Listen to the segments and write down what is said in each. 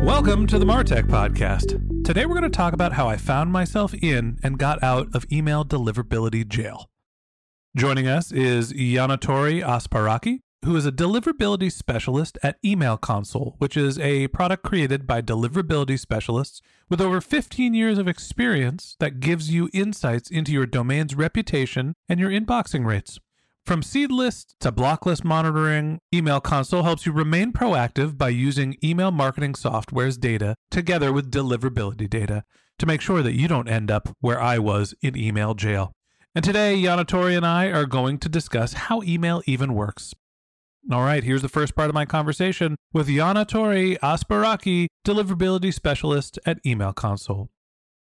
Welcome to the Martech Podcast. Today we're going to talk about how I found myself in and got out of email deliverability jail. Joining us is Yanna-Torry Aspraki, who is a deliverability specialist at EmailConsul, which is a product created by deliverability specialists with over 15 years of experience that gives you insights into your domain's reputation and your inboxing rates. From seed list to block list monitoring, EmailConsul helps you remain proactive by using email marketing software's data together with deliverability data to make sure that you don't end up where I was in email jail. And today, Yanna-Torry and I are going to discuss how email even works. All right, here's the first part of my conversation with Yanna-Torry Aspraki, deliverability specialist at Email Console.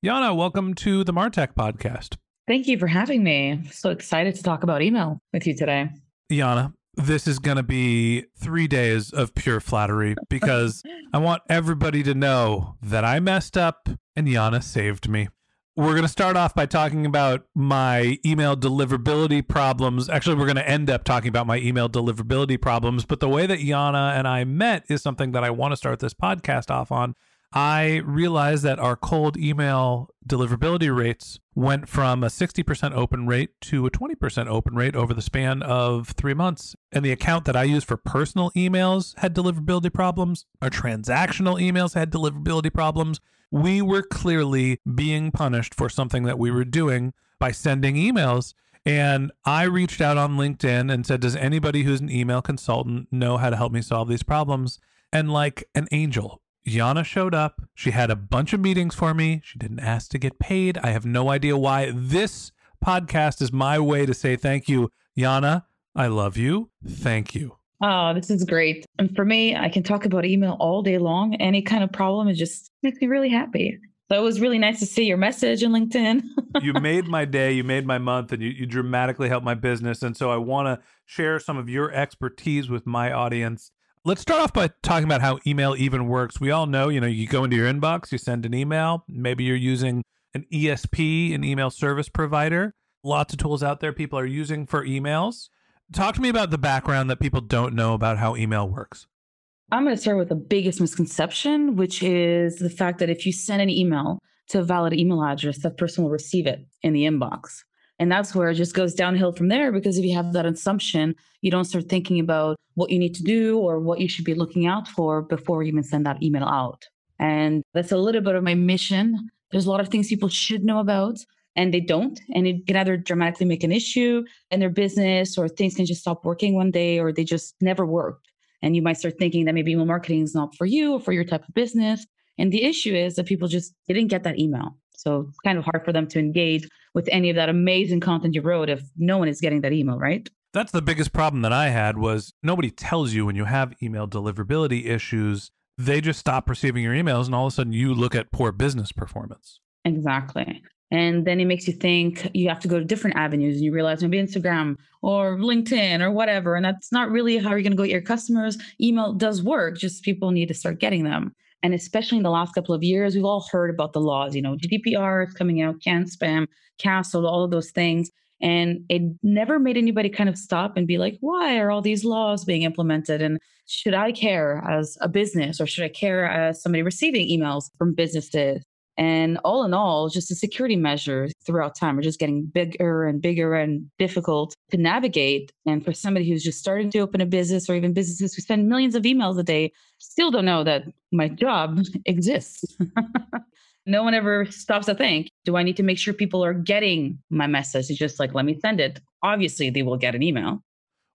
Yanna, welcome to the Martech podcast. Thank you for having me. I'm so excited to talk about email with you today. Yanna, this is going to be three days of pure flattery because I want everybody to know that I messed up and Yanna saved me. We're going to start off by talking about my email deliverability problems. Actually, we're going to end up talking about my email deliverability problems. But the way that Yanna and I met is something that I want to start this podcast off on I realized that our cold email deliverability rates went from a 60% open rate to a 20% open rate over the span of three months. And the account that I use for personal emails had deliverability problems, our transactional emails had deliverability problems. We were clearly being punished for something that we were doing by sending emails. And I reached out on LinkedIn and said, Does anybody who's an email consultant know how to help me solve these problems? And like an angel, Yanna showed up. She had a bunch of meetings for me. She didn't ask to get paid. I have no idea why. This podcast is my way to say thank you. Yanna, I love you. Thank you. Oh, this is great. And for me, I can talk about email all day long. Any kind of problem, it just makes me really happy. So it was really nice to see your message in LinkedIn. you made my day, you made my month, and you, you dramatically helped my business. And so I want to share some of your expertise with my audience Let's start off by talking about how email even works. We all know, you know, you go into your inbox, you send an email. Maybe you're using an ESP, an email service provider. Lots of tools out there people are using for emails. Talk to me about the background that people don't know about how email works. I'm going to start with the biggest misconception, which is the fact that if you send an email to a valid email address, that person will receive it in the inbox. And that's where it just goes downhill from there because if you have that assumption, you don't start thinking about what you need to do or what you should be looking out for before you even send that email out. And that's a little bit of my mission. There's a lot of things people should know about and they don't. And it can either dramatically make an issue in their business or things can just stop working one day or they just never work. And you might start thinking that maybe email marketing is not for you or for your type of business. And the issue is that people just didn't get that email. So it's kind of hard for them to engage with any of that amazing content you wrote if no one is getting that email, right? That's the biggest problem that I had was nobody tells you when you have email deliverability issues. They just stop receiving your emails and all of a sudden you look at poor business performance. Exactly. And then it makes you think you have to go to different avenues and you realize maybe Instagram or LinkedIn or whatever. And that's not really how you're going to go get your customers. Email does work, just people need to start getting them. And especially in the last couple of years, we've all heard about the laws, you know, GDPR is coming out, CAN-SPAM, CASL, all of those things. And it never made anybody kind of stop and be like, why are all these laws being implemented? And should I care as a business or should I care as somebody receiving emails from businesses? And all in all, just the security measures throughout time are just getting bigger and bigger and difficult to navigate. And for somebody who's just starting to open a business or even businesses who send millions of emails a day, still don't know that my job exists. no one ever stops to think, do I need to make sure people are getting my message? It's just like, let me send it. Obviously, they will get an email.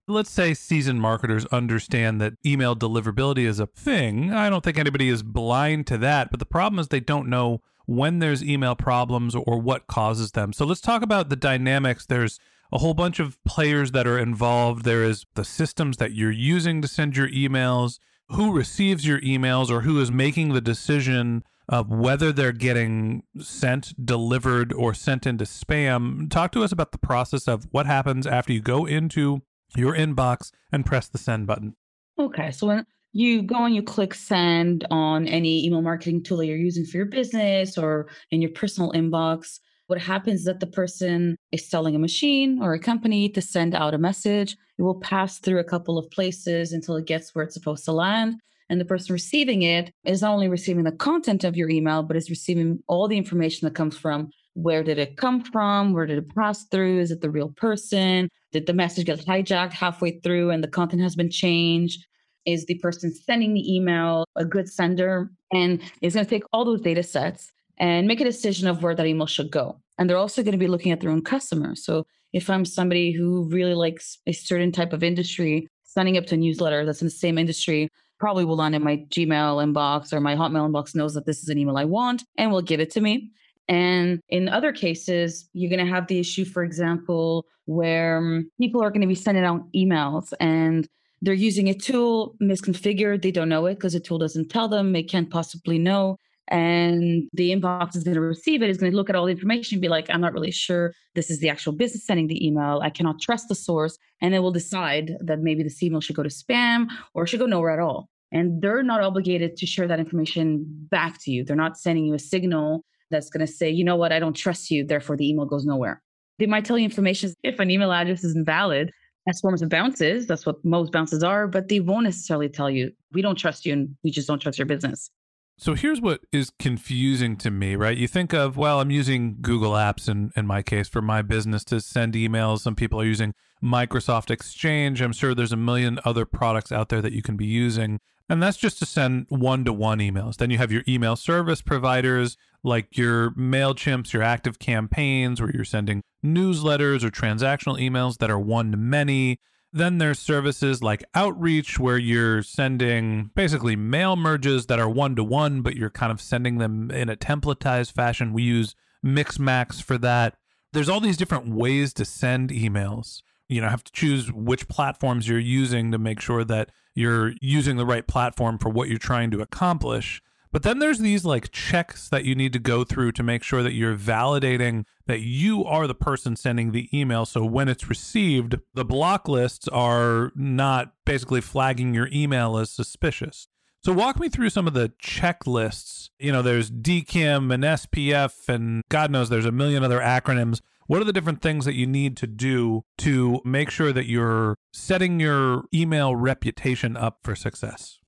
Let's say seasoned marketers understand that email deliverability is a thing. I don't think anybody is blind to that, but the problem is they don't know when there's email problems or what causes them. So let's talk about the dynamics. There's a whole bunch of players that are involved. There is the systems that you're using to send your emails, who receives your emails, or who is making the decision of whether they're getting sent, delivered, or sent into spam. Talk to us about the process of what happens after you go into your inbox and press the send button. Okay. So when you go and you click send on any email marketing tool that you're using for your business or in your personal inbox. What happens is that the person is selling a machine or a company to send out a message. It will pass through a couple of places until it gets where it's supposed to land. And the person receiving it is not only receiving the content of your email, but is receiving all the information that comes from where did it come from? Where did it pass through? Is it the real person? Did the message get hijacked halfway through and the content has been changed? is the person sending the email a good sender and is going to take all those data sets and make a decision of where that email should go and they're also going to be looking at their own customers so if i'm somebody who really likes a certain type of industry signing up to a newsletter that's in the same industry probably will land in my gmail inbox or my hotmail inbox knows that this is an email i want and will give it to me and in other cases, you're going to have the issue, for example, where um, people are going to be sending out emails and they're using a tool misconfigured. They don't know it because the tool doesn't tell them. They can't possibly know. And the inbox is going to receive it, is going to look at all the information and be like, I'm not really sure this is the actual business sending the email. I cannot trust the source. And it will decide that maybe this email should go to spam or should go nowhere at all. And they're not obligated to share that information back to you. They're not sending you a signal that's going to say, you know what, I don't trust you. Therefore, the email goes nowhere. They might tell you information if an email address is invalid as forms of bounces. That's what most bounces are, but they won't necessarily tell you, we don't trust you and we just don't trust your business. So here's what is confusing to me, right? You think of, well, I'm using Google Apps in, in my case for my business to send emails. Some people are using Microsoft Exchange. I'm sure there's a million other products out there that you can be using. And that's just to send one to one emails. Then you have your email service providers like your MailChimps, your active campaigns, where you're sending newsletters or transactional emails that are one to many. Then there's services like Outreach, where you're sending basically mail merges that are one to one, but you're kind of sending them in a templatized fashion. We use Mixmax for that. There's all these different ways to send emails. You know, have to choose which platforms you're using to make sure that you're using the right platform for what you're trying to accomplish. But then there's these like checks that you need to go through to make sure that you're validating that you are the person sending the email. So when it's received, the block lists are not basically flagging your email as suspicious. So walk me through some of the checklists. You know, there's DKIM and SPF, and God knows there's a million other acronyms. What are the different things that you need to do to make sure that you're setting your email reputation up for success?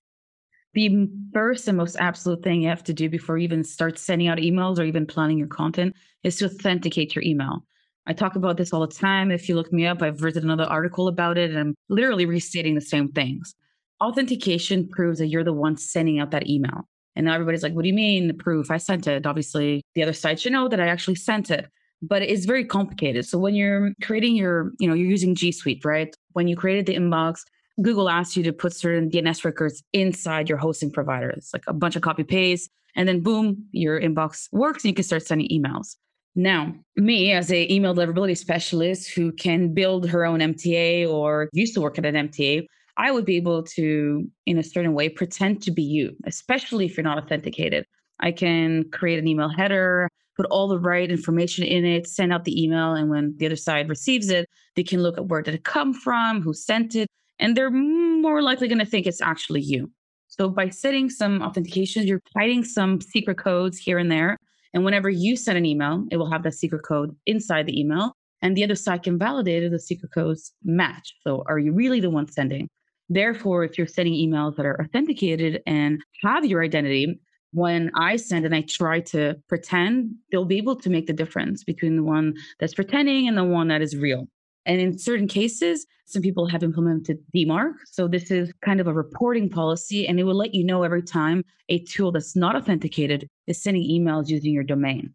the first and most absolute thing you have to do before you even start sending out emails or even planning your content is to authenticate your email. I talk about this all the time. If you look me up, I've written another article about it and I'm literally restating the same things. Authentication proves that you're the one sending out that email. And now everybody's like, what do you mean the proof? I sent it. Obviously, the other side should know that I actually sent it. But it's very complicated. So when you're creating your, you know, you're using G Suite, right? When you created the inbox, Google asks you to put certain DNS records inside your hosting provider. It's like a bunch of copy paste, and then boom, your inbox works and you can start sending emails. Now, me as a email deliverability specialist who can build her own MTA or used to work at an MTA, I would be able to, in a certain way, pretend to be you, especially if you're not authenticated. I can create an email header, put all the right information in it, send out the email, and when the other side receives it, they can look at where did it come from, who sent it, and they're more likely going to think it's actually you. So by setting some authentication, you're hiding some secret codes here and there. And whenever you send an email, it will have that secret code inside the email. And the other side can validate if the secret codes match. So are you really the one sending? Therefore, if you're sending emails that are authenticated and have your identity, when I send and I try to pretend, they'll be able to make the difference between the one that's pretending and the one that is real. And in certain cases, some people have implemented DMARC. So this is kind of a reporting policy, and it will let you know every time a tool that's not authenticated is sending emails using your domain.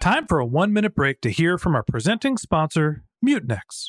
Time for a one minute break to hear from our presenting sponsor, Mutinex.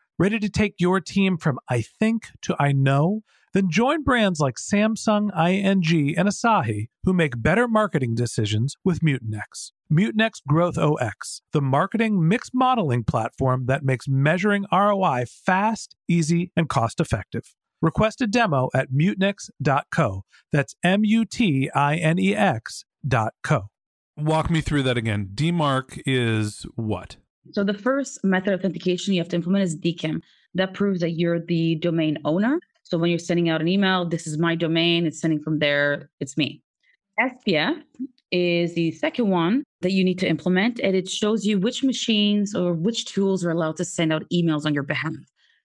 Ready to take your team from I think to I know? Then join brands like Samsung, ING, and Asahi who make better marketing decisions with Mutinex. Mutinex Growth OX, the marketing mix modeling platform that makes measuring ROI fast, easy, and cost effective. Request a demo at mutinex.co. That's M U T I N E X co. Walk me through that again. DMARC is what? So the first method of authentication you have to implement is DKIM. That proves that you're the domain owner. So when you're sending out an email, this is my domain, it's sending from there, it's me. SPF is the second one that you need to implement, and it shows you which machines or which tools are allowed to send out emails on your behalf.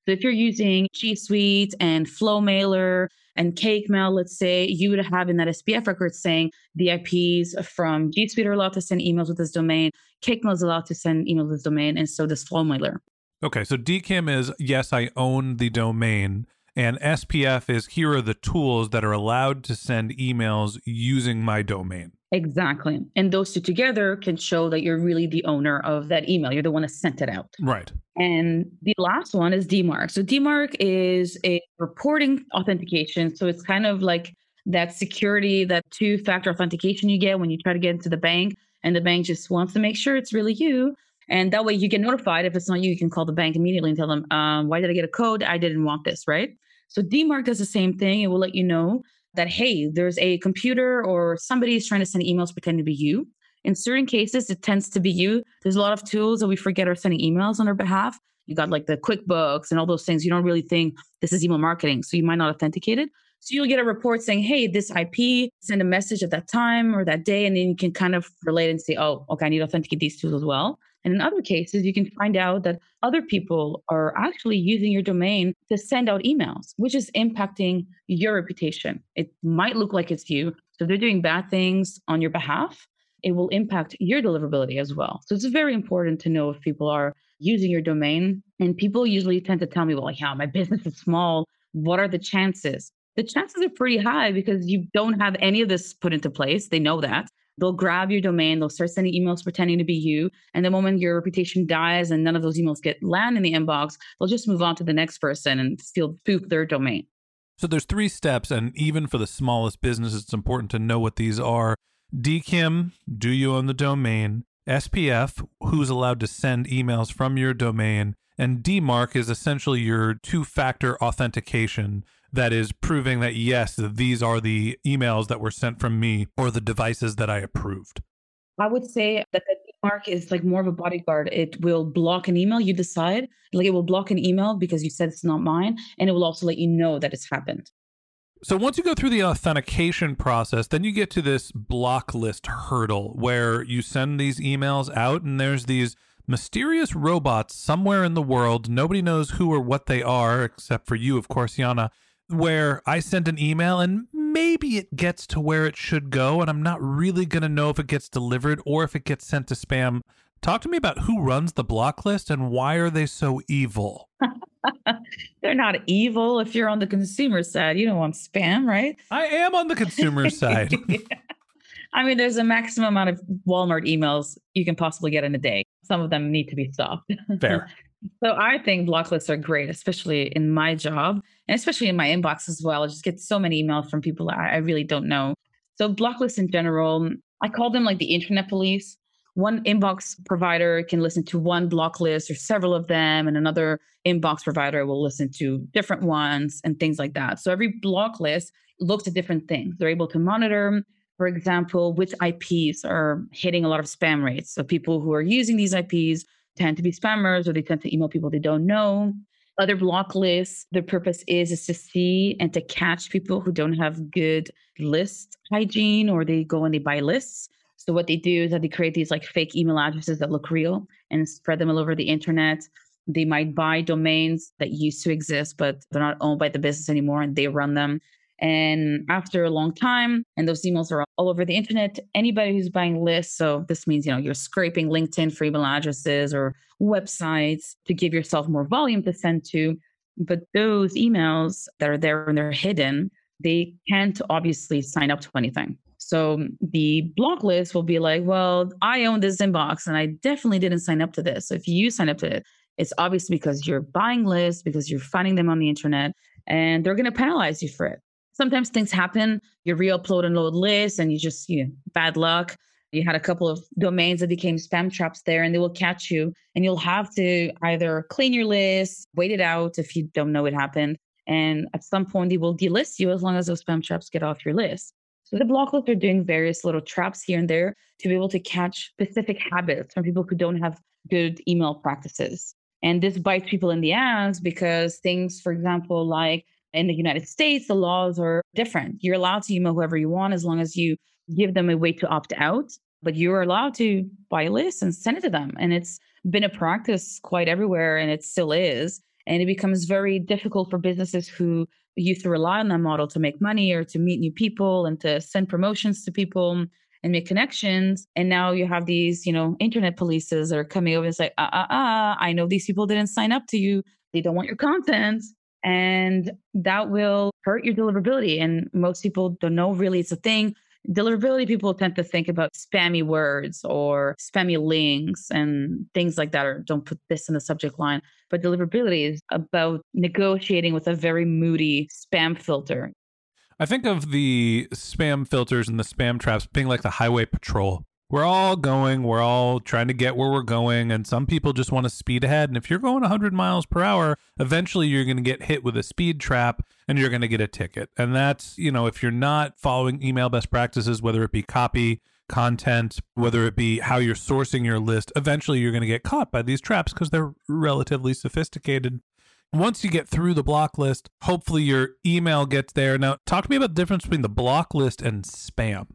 So if you're using G Suite and Flowmailer and Cake Mail, let's say, you would have in that SPF record saying the IPs from G Suite are allowed to send emails with this domain, Cake Mail is allowed to send emails with this domain, and so does Flowmailer. Okay, so DKIM is yes, I own the domain, and SPF is here are the tools that are allowed to send emails using my domain. Exactly. And those two together can show that you're really the owner of that email. You're the one that sent it out. Right. And the last one is DMARC. So DMARC is a reporting authentication. So it's kind of like that security, that two factor authentication you get when you try to get into the bank. And the bank just wants to make sure it's really you. And that way you get notified. If it's not you, you can call the bank immediately and tell them, um, why did I get a code? I didn't want this, right? So DMARC does the same thing. It will let you know that, hey, there's a computer or somebody is trying to send emails pretending to be you. In certain cases, it tends to be you. There's a lot of tools that we forget are sending emails on our behalf. You got like the QuickBooks and all those things. You don't really think this is email marketing, so you might not authenticate it. So you'll get a report saying, hey, this IP, send a message at that time or that day, and then you can kind of relate and say, oh, okay, I need to authenticate these tools as well. And in other cases, you can find out that other people are actually using your domain to send out emails, which is impacting your reputation. It might look like it's you. So if they're doing bad things on your behalf, it will impact your deliverability as well. So it's very important to know if people are using your domain. And people usually tend to tell me, well, yeah, my business is small. What are the chances? The chances are pretty high because you don't have any of this put into place. They know that. They'll grab your domain, they'll start sending emails pretending to be you. And the moment your reputation dies and none of those emails get land in the inbox, they'll just move on to the next person and steal spoof their domain. So there's three steps, and even for the smallest business, it's important to know what these are. DKIM, do you own the domain? SPF, who's allowed to send emails from your domain? And DMARC is essentially your two factor authentication that is proving that yes, these are the emails that were sent from me or the devices that I approved. I would say that the Mark is like more of a bodyguard. It will block an email. You decide, like it will block an email because you said it's not mine, and it will also let you know that it's happened. So once you go through the authentication process, then you get to this block list hurdle where you send these emails out and there's these mysterious robots somewhere in the world. Nobody knows who or what they are, except for you, of course, Yanna, where I send an email and maybe it gets to where it should go, and I'm not really going to know if it gets delivered or if it gets sent to spam. Talk to me about who runs the block list and why are they so evil? They're not evil if you're on the consumer side. You don't want spam, right? I am on the consumer side. I mean, there's a maximum amount of Walmart emails you can possibly get in a day. Some of them need to be stopped. Fair. So I think block lists are great, especially in my job and especially in my inbox as well. I just get so many emails from people I, really don't know. So block lists in general, I call them like the internet police. One inbox provider can listen to one block list or several of them, and another inbox provider will listen to different ones and things like that. So every block list looks at different things. They're able to monitor for example, which IPs are hitting a lot of spam rates. So people who are using these IPs tend to be spammers or they tend to email people they don't know. Other block lists, their purpose is, is to see and to catch people who don't have good list hygiene or they go and they buy lists. So what they do is that they create these like fake email addresses that look real and spread them all over the internet. They might buy domains that used to exist, but they're not owned by the business anymore and they run them. And after a long time, and those emails are all over the internet, anybody who's buying lists, so this means, you know, you're scraping LinkedIn for email addresses or websites to give yourself more volume to send to. But those emails that are there and they're hidden, they can't obviously sign up to anything. So the block list will be like, well, I own this inbox and I definitely didn't sign up to this. So if you sign up to it, it's obviously because you're buying lists, because you're finding them on the internet, and they're going to penalize you for it sometimes things happen. You re-upload and load lists, and you just you know, bad luck. You had a couple of domains that became spam traps there, and they will catch you. And you'll have to either clean your list, wait it out if you don't know it happened, and at some point they will delist you as long as those spam traps get off your list. So the block lists are doing various little traps here and there to be able to catch specific habits from people who don't have good email practices. And this bites people in the ass because things, for example, like in the United States, the laws are different. You're allowed to email whoever you want as long as you give them a way to opt out, but you're allowed to buy a list and send it to them. And it's been a practice quite everywhere, and it still is. And it becomes very difficult for businesses who used to rely on that model to make money or to meet new people and to send promotions to people and make connections. And now you have these, you know, internet polices that are coming over and say, ah, ah, ah, I know these people didn't sign up to you. They don't want your content and that will hurt your deliverability. And most people don't know really it's a thing. Deliverability people tend to think about spammy words or spammy links and things like that, or don't put this in the subject line. But deliverability is about negotiating with a very moody spam filter. I think of the spam filters and the spam traps being like the highway patrol we're all going, we're all trying to get where we're going, and some people just want to speed ahead. And if you're going 100 miles per hour, eventually you're going to get hit with a speed trap and you're going to get a ticket. And that's, you know, if you're not following email best practices, whether it be copy, content, whether it be how you're sourcing your list, eventually you're going to get caught by these traps because they're relatively sophisticated. Once you get through the block list, hopefully your email gets there. Now, talk to me about the difference between the block list and spam.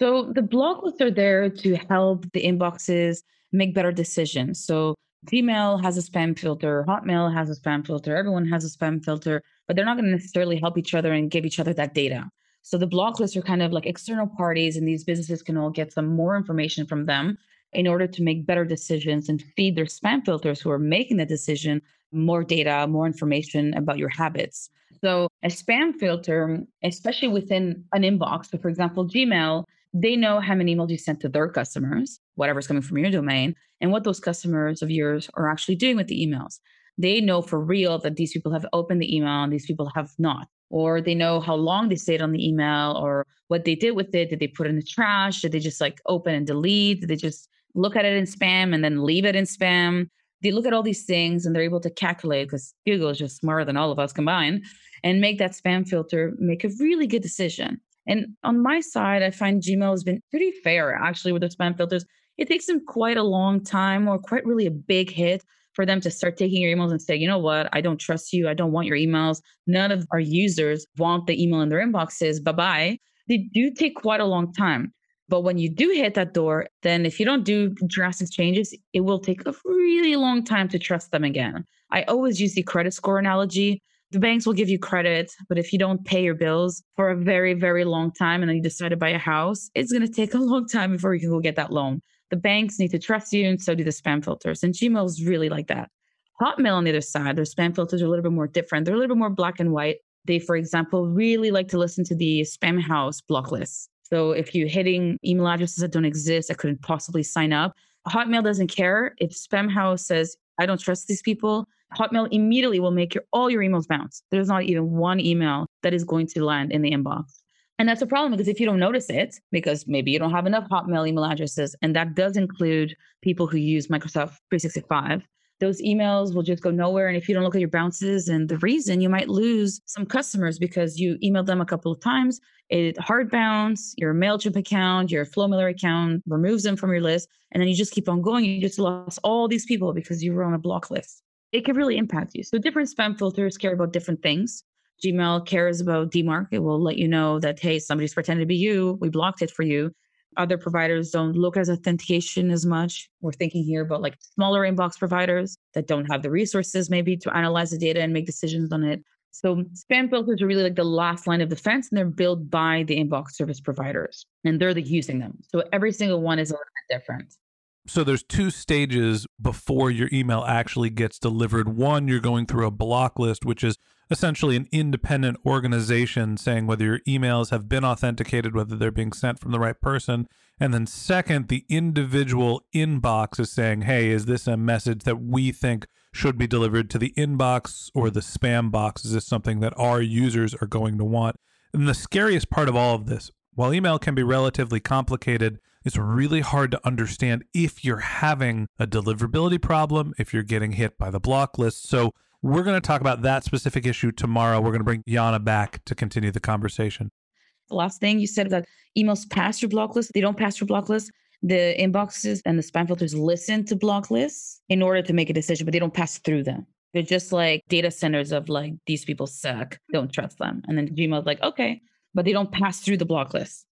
So the lists are there to help the inboxes make better decisions. So Gmail has a spam filter, Hotmail has a spam filter, everyone has a spam filter, but they're not going to necessarily help each other and give each other that data. So the block lists are kind of like external parties, and these businesses can all get some more information from them in order to make better decisions and feed their spam filters who are making the decision more data, more information about your habits. So a spam filter, especially within an inbox, so for example, Gmail they know how many emails you sent to their customers, whatever's coming from your domain, and what those customers of yours are actually doing with the emails. They know for real that these people have opened the email and these people have not. Or they know how long they stayed on the email or what they did with it. Did they put it in the trash? Did they just like open and delete? Did they just look at it in spam and then leave it in spam? They look at all these things and they're able to calculate because Google is just smarter than all of us combined and make that spam filter make a really good decision. And on my side, I find Gmail has been pretty fair actually with the spam filters. it takes them quite a long time or quite really a big hit for them to start taking your emails and say, you know what, I don't trust you. I don't want your emails. None of our users want the email in their inboxes. Bye bye. They do take quite a long time. But when you do hit that door, then if you don't do drastic changes, it will take a really long time to trust them again. I always use the credit score analogy. The banks will give you credit, but if you don't pay your bills for a very, very long time and then you decide to buy a house, it's going to take a long time before you can go get that loan. The banks need to trust you, and so do the spam filters. And Gmail is really like that. Hotmail, on the other side, their spam filters are a little bit more different. They're a little bit more black and white. They, for example, really like to listen to the Spamhaus block lists. So if you're hitting email addresses that don't exist, that couldn't possibly sign up, Hotmail doesn't care. If Spamhaus says, I don't trust these people, Hotmail immediately will make your, all your emails bounce. There's not even one email that is going to land in the inbox. And that's a problem because if you don't notice it, because maybe you don't have enough Hotmail email addresses, and that does include people who use Microsoft 365, those emails will just go nowhere. And if you don't look at your bounces and the reason, you might lose some customers because you emailed them a couple of times. It hard bounce your MailChimp account, your Flowmailer account removes them from your list. And then you just keep on going. You just lost all these people because you were on a block list. It can really impact you. So different spam filters care about different things. Gmail cares about DMARC. It will let you know that, hey, somebody's pretending to be you. We blocked it for you. Other providers don't look at authentication as much. We're thinking here about like smaller inbox providers that don't have the resources maybe to analyze the data and make decisions on it. So spam filters are really like the last line of defense and they're built by the inbox service providers and they're the using them. So every single one is a little bit different. So there's two stages before your email actually gets delivered. One, you're going through a block list, which is essentially an independent organization saying whether your emails have been authenticated, whether they're being sent from the right person. And then second, the individual inbox is saying, hey, is this a message that we think should be delivered to the inbox or the spam box? Is this something that our users are going to want? And the scariest part of all of this, while email can be relatively complicated, it's really hard to understand if you're having a deliverability problem, if you're getting hit by the block list. So, we're going to talk about that specific issue tomorrow. We're going to bring Yanna back to continue the conversation. The last thing you said that emails pass your block list, they don't pass your block list. The inboxes and the spam filters listen to block lists in order to make a decision, but they don't pass through them. They're just like data centers of like, these people suck, don't trust them. And then Gmail's like, okay, but they don't pass through the block list.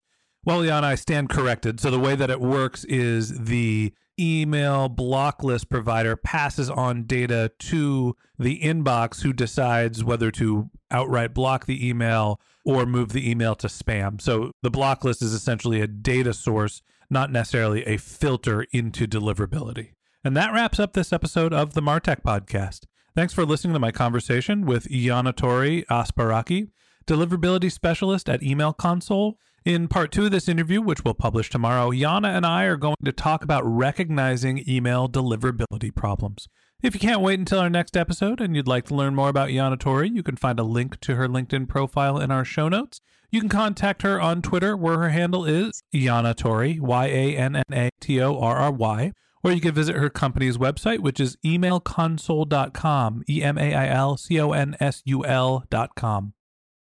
Well, Yanna, I stand corrected. So the way that it works is the email block list provider passes on data to the inbox who decides whether to outright block the email or move the email to spam. So the block list is essentially a data source, not necessarily a filter into deliverability. And that wraps up this episode of the Martech podcast. Thanks for listening to my conversation with Yanna-Torry Aspraki, deliverability specialist at EmailConsul. In part two of this interview, which we'll publish tomorrow, Yanna and I are going to talk about recognizing email deliverability problems. If you can't wait until our next episode and you'd like to learn more about Yanna-Torry, you can find a link to her LinkedIn profile in our show notes. You can contact her on Twitter, where her handle is Yanna-Torry, Y A N N A T O R R Y, or you can visit her company's website, which is emailconsul.com, E M A I L C O N S U L.com.